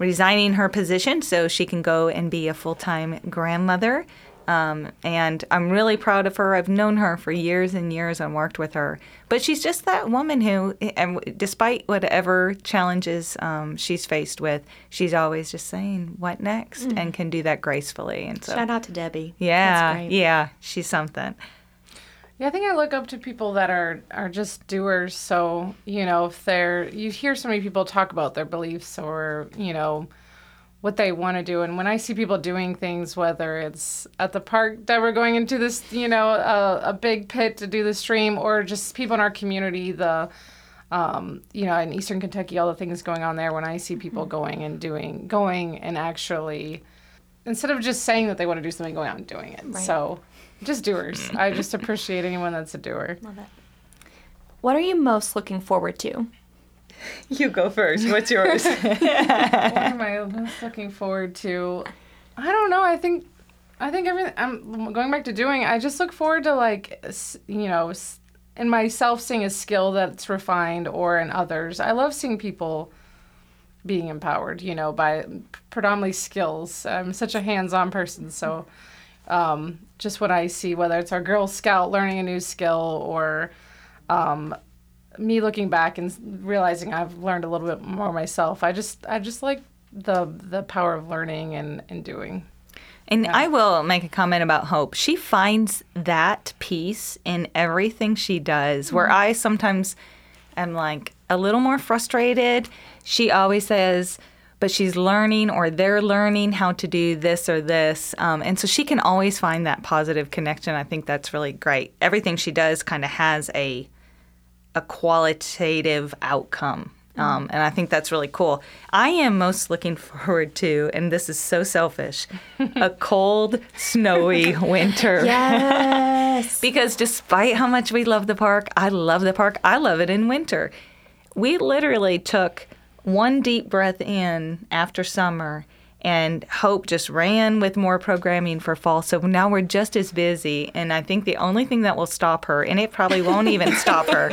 resigning her position so she can go and be a full time grandmother. Um, and I'm really proud of her. I've known her for years and years and worked with her. But she's just that woman who, and despite whatever challenges um, she's faced with, she's always just saying, "What next?" and can do that gracefully. And so, Shout out to Debbie. yeah, yeah, she's something. Yeah, I think I look up to people that are are just doers. So you know, if they're you hear so many people talk about their beliefs or you know what they want to do, and when I see people doing things, whether it's at the park that we're going into this, you know, a, a big pit to do the stream, or just people in our community, the um, you know, in Eastern Kentucky, all the things going on there. When I see people going and doing, going and actually, instead of just saying that they want to do something, going out and doing it. So, just doers. I just appreciate anyone that's a doer. Love it. What are you most looking forward to? *laughs* You go first. What's yours? *laughs* what am I most looking forward to? I don't know. I think, I think everything. I'm going back to doing. I just look forward to like, you know, s- in myself seeing a skill that's refined, or in others. I love seeing people being empowered. You know, by predominantly skills. I'm such a hands-on person, so um, just what I see, whether it's our Girl Scout learning a new skill or um, me looking back and realizing I've learned a little bit more myself. I just I just like the the power of learning and, and doing. And I will make a comment about Hope. She finds that peace in everything she does. Where I sometimes am like a little more frustrated, she always says, but she's learning or they're learning how to do this or this. Um, and so she can always find that positive connection. I think that's really great. Everything she does kind of has a a qualitative outcome. Um, and I think that's really cool. I am most looking *laughs* forward to, and this is so selfish, a *laughs* cold, snowy winter. Yes. *laughs* Because despite how much we love the park, I love the park. I love it in winter. We literally took one deep breath in after summer and Hope just ran with more programming for fall. So now we're just as busy. And I think the only thing that will stop her, and it probably won't even *laughs* stop her,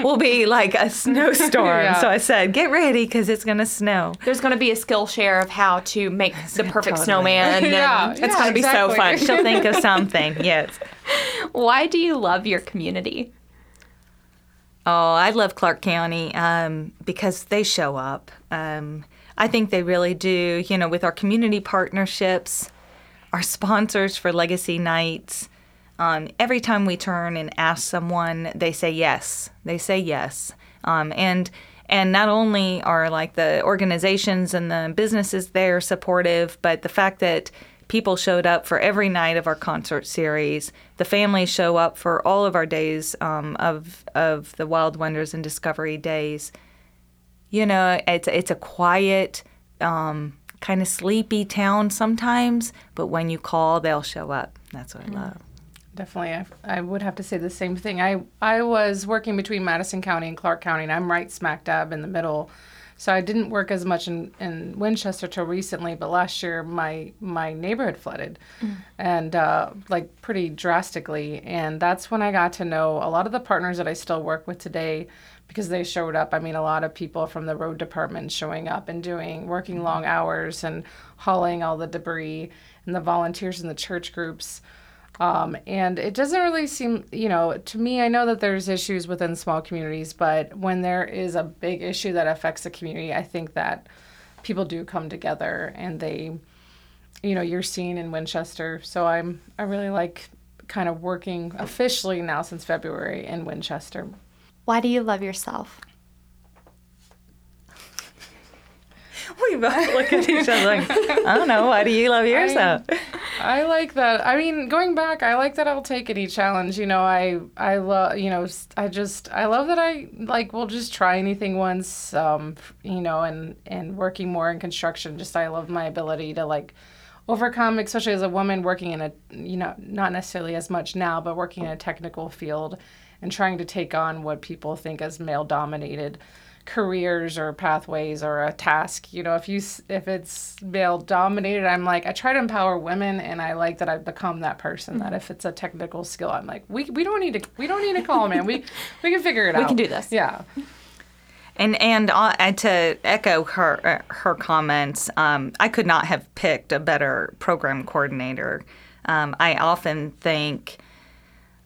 will be like a snowstorm. Yeah. So I said, get ready because it's going to snow. There's going to be a skill share of how to make the perfect Totally. snowman. and *laughs* Yeah, it's yeah, going to be so fun. She'll think of something. Yes. *laughs* Why do you love your community? Oh, I love Clark County um, because they show up. Um, I think they really do. You know, with our community partnerships, our sponsors for Legacy Nights. Um, every time we turn and ask someone, they say yes. They say yes. Um, and and not only are like the organizations and the businesses there supportive, but the fact that people showed up for every night of our concert series, the families show up for all of our days um, of of the Wild Wonders and Discovery days you know, it's it's a quiet, um, kind of sleepy town sometimes, but when you call, they'll show up. That's what I love. Definitely, I, I would have to say the same thing. I I was working between Madison County and Clark County, and I'm right smack dab in the middle. So I didn't work as much in, in Winchester till recently, but last year my my neighborhood flooded, and uh, like pretty drastically. And that's when I got to know a lot of the partners that I still work with today, because they showed up. I mean, a lot of people from the road department showing up and doing working long hours and hauling all the debris, and the volunteers in the church groups. Um, and it doesn't really seem, you know, to me, I know that there's issues within small communities, but when there is a big issue that affects the community, I think that people do come together and they, you know, you're seen in Winchester. So I'm, I really like kind of working officially now since February in Winchester. Why do you love yourself? We both look at each other like, I don't know. Why do you love *laughs* yourself? I like that. I mean, going back, I like that I'll take any challenge. You know, I I love, you know, I just I love that I like We'll just try anything once. Um, you know, and and working more in construction, just I love my ability to like overcome, especially as a woman working in a you know not necessarily as much now, but working in a technical field and trying to take on what people think as male dominated careers or pathways or a task you know if you if it's male dominated i'm like i try to empower women and i like that i've become that person that if it's a technical skill i'm like we, we don't need to we don't need to call man we we can figure it out We can do this. yeah. And and uh, and to echo her uh, her comments, um, I could not have picked a better program coordinator. Um, I often think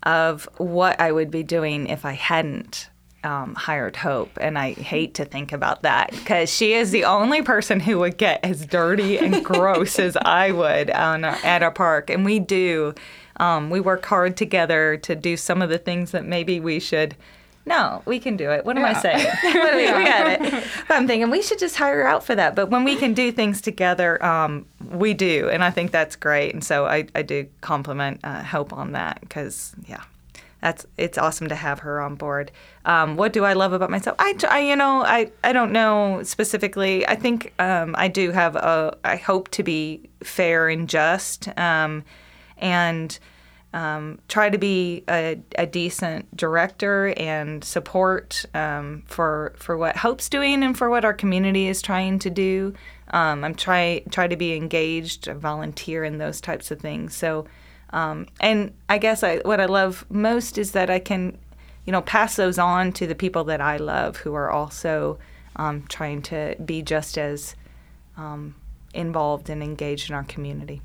of what I would be doing if I hadn't um, hired Hope, and I hate to think about that because she is the only person who would get as dirty and gross as I would on at a park, and we do. Um, we work hard together to do some of the things that maybe we should. No, we can do it. What am I saying? *laughs* What- we got it. But I'm thinking we should just hire her out for that. But when we can do things together, um, we do, and I think that's great. And so I, I do compliment uh, Hope on that because yeah, that's it's awesome to have her on board. Um, what do I love about myself? I, I you know I, I don't know specifically. I think um, I do have a. I hope to be fair and just, um, and um, try to be a, a decent director and support um, for for what Hope's doing and for what our community is trying to do. Um, I'm try try to be engaged, volunteer in those types of things. So, um, and I guess I, what I love most is that I can, you know, pass those on to the people that I love who are also um, trying to be just as um, involved and engaged in our community.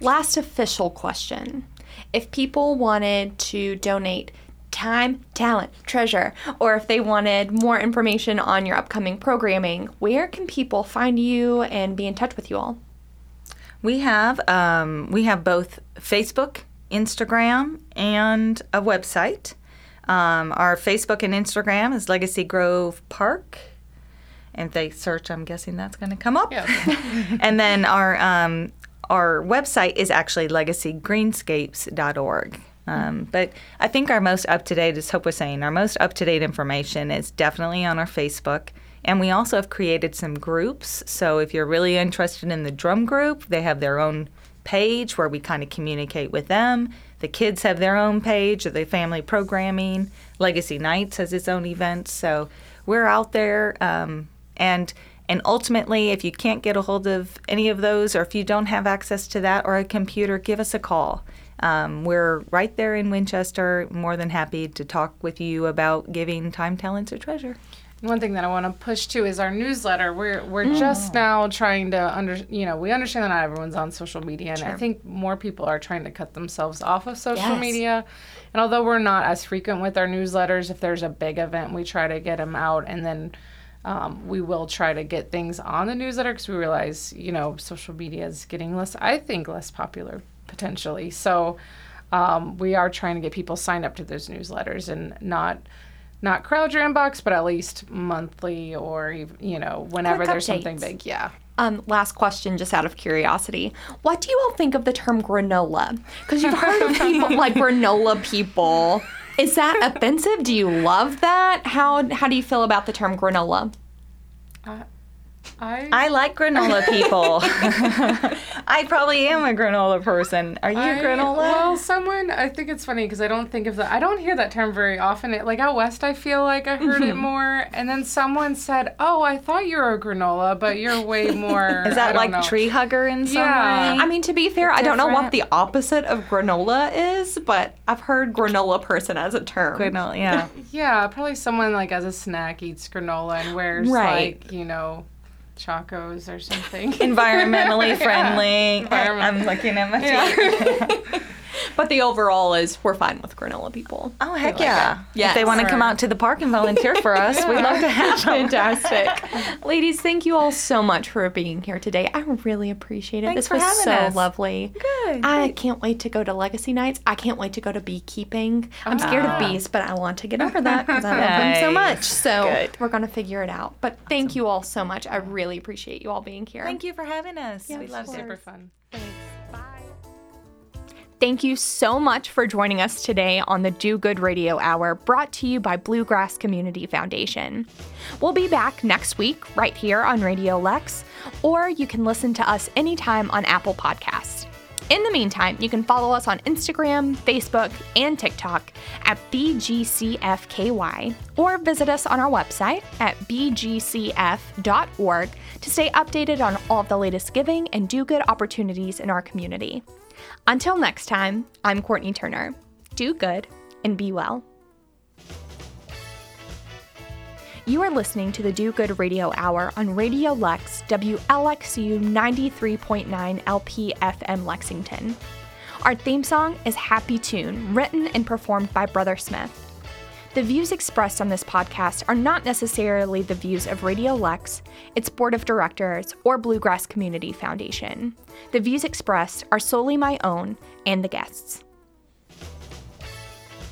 Last official question. If people wanted to donate time, talent, treasure, or if they wanted more information on your upcoming programming, where can people find you and be in touch with you all? We have um, we have both Facebook, Instagram, and a website. Um, our Facebook and Instagram is Legacy Grove Park, and if they search, I'm guessing that's going to come up. Yeah. *laughs* and then our um, our website is actually legacygreenscapes.org. Um, but I think our most up to date, as Hope was saying, our most up to date information is definitely on our Facebook. And we also have created some groups. So if you're really interested in the drum group, they have their own page where we kind of communicate with them. The kids have their own page the family programming. Legacy Nights has its own events. So we're out there. Um, and and ultimately, if you can't get a hold of any of those, or if you don't have access to that or a computer, give us a call. Um, we're right there in Winchester, more than happy to talk with you about giving time, talents, or treasure. One thing that I want to push to is our newsletter. We're we're just now trying to under you know we understand that not everyone's on social media, and I think more people are trying to cut themselves off of social Yes. media. And although we're not as frequent with our newsletters, if there's a big event, we try to get them out, and then um, we will try to get things on the newsletter because we realize you know social media is getting less. I think less popular potentially. So um, we are trying to get people signed up to those newsletters and not not crowd your inbox, but at least monthly or you know whenever there's something big. Yeah. Um, last question, just out of curiosity. What do you all think of the term granola? Because you've heard of people *laughs* like granola people. Is that offensive? Do you love that? How how do you feel about the term granola? I I like granola *laughs* people. *laughs* I probably am a granola person. Are you a I- granola? Well, someone I think it's funny because I don't think of that. I don't hear that term very often. It, like out west, I feel like I heard Mm-hmm. it more. And then someone said, "Oh, I thought you were a granola, but you're way *laughs* more." Is I that don't like know. tree hugger in some Yeah. way? I mean, to be fair, I don't know what the opposite of granola is, but I've heard granola person as a term. granola, yeah. Yeah, probably someone like as a snack eats granola and wears Right. like you know, chacos or something. Environmentally *laughs* friendly. Environment- I'm looking at my teeth. *laughs* *laughs* But the overall is we're fine with granola people. Oh heck yeah! Yes. If they want to come out to the park and volunteer for us, we'd love to have them. Fantastic. *laughs* Ladies, thank you all so much for being here today. I really appreciate it. Thanks this for was having so us. lovely. Good, I great. can't wait to go to Legacy Nights. I can't wait to go to beekeeping. I'm scared of ah. bees, but I want to get over that because I love them so much. So Good. we're going to figure it out. But thank you all so much. I really appreciate you all being here. Thank you for having us. Yeah, we love it. Super fun. Thanks. Thank you so much for joining us today on the Do Good Radio Hour brought to you by Bluegrass Community Foundation. We'll be back next week right here on Radio Lex, or you can listen to us anytime on Apple Podcasts. In the meantime, you can follow us on Instagram, Facebook, and TikTok at BGCFKY, or visit us on our website at bgcf.org to stay updated on all of the latest giving and do good opportunities in our community. Until next time, I'm Courtney Turner. Do good and be well. You are listening to the Do Good Radio Hour on Radio Lex WLXU 93.9 LP FM Lexington. Our theme song is Happy Tune, written and performed by Brother Smith. The views expressed on this podcast are not necessarily the views of Radio Lex, its board of directors, or Bluegrass Community Foundation. The views expressed are solely my own and the guests'.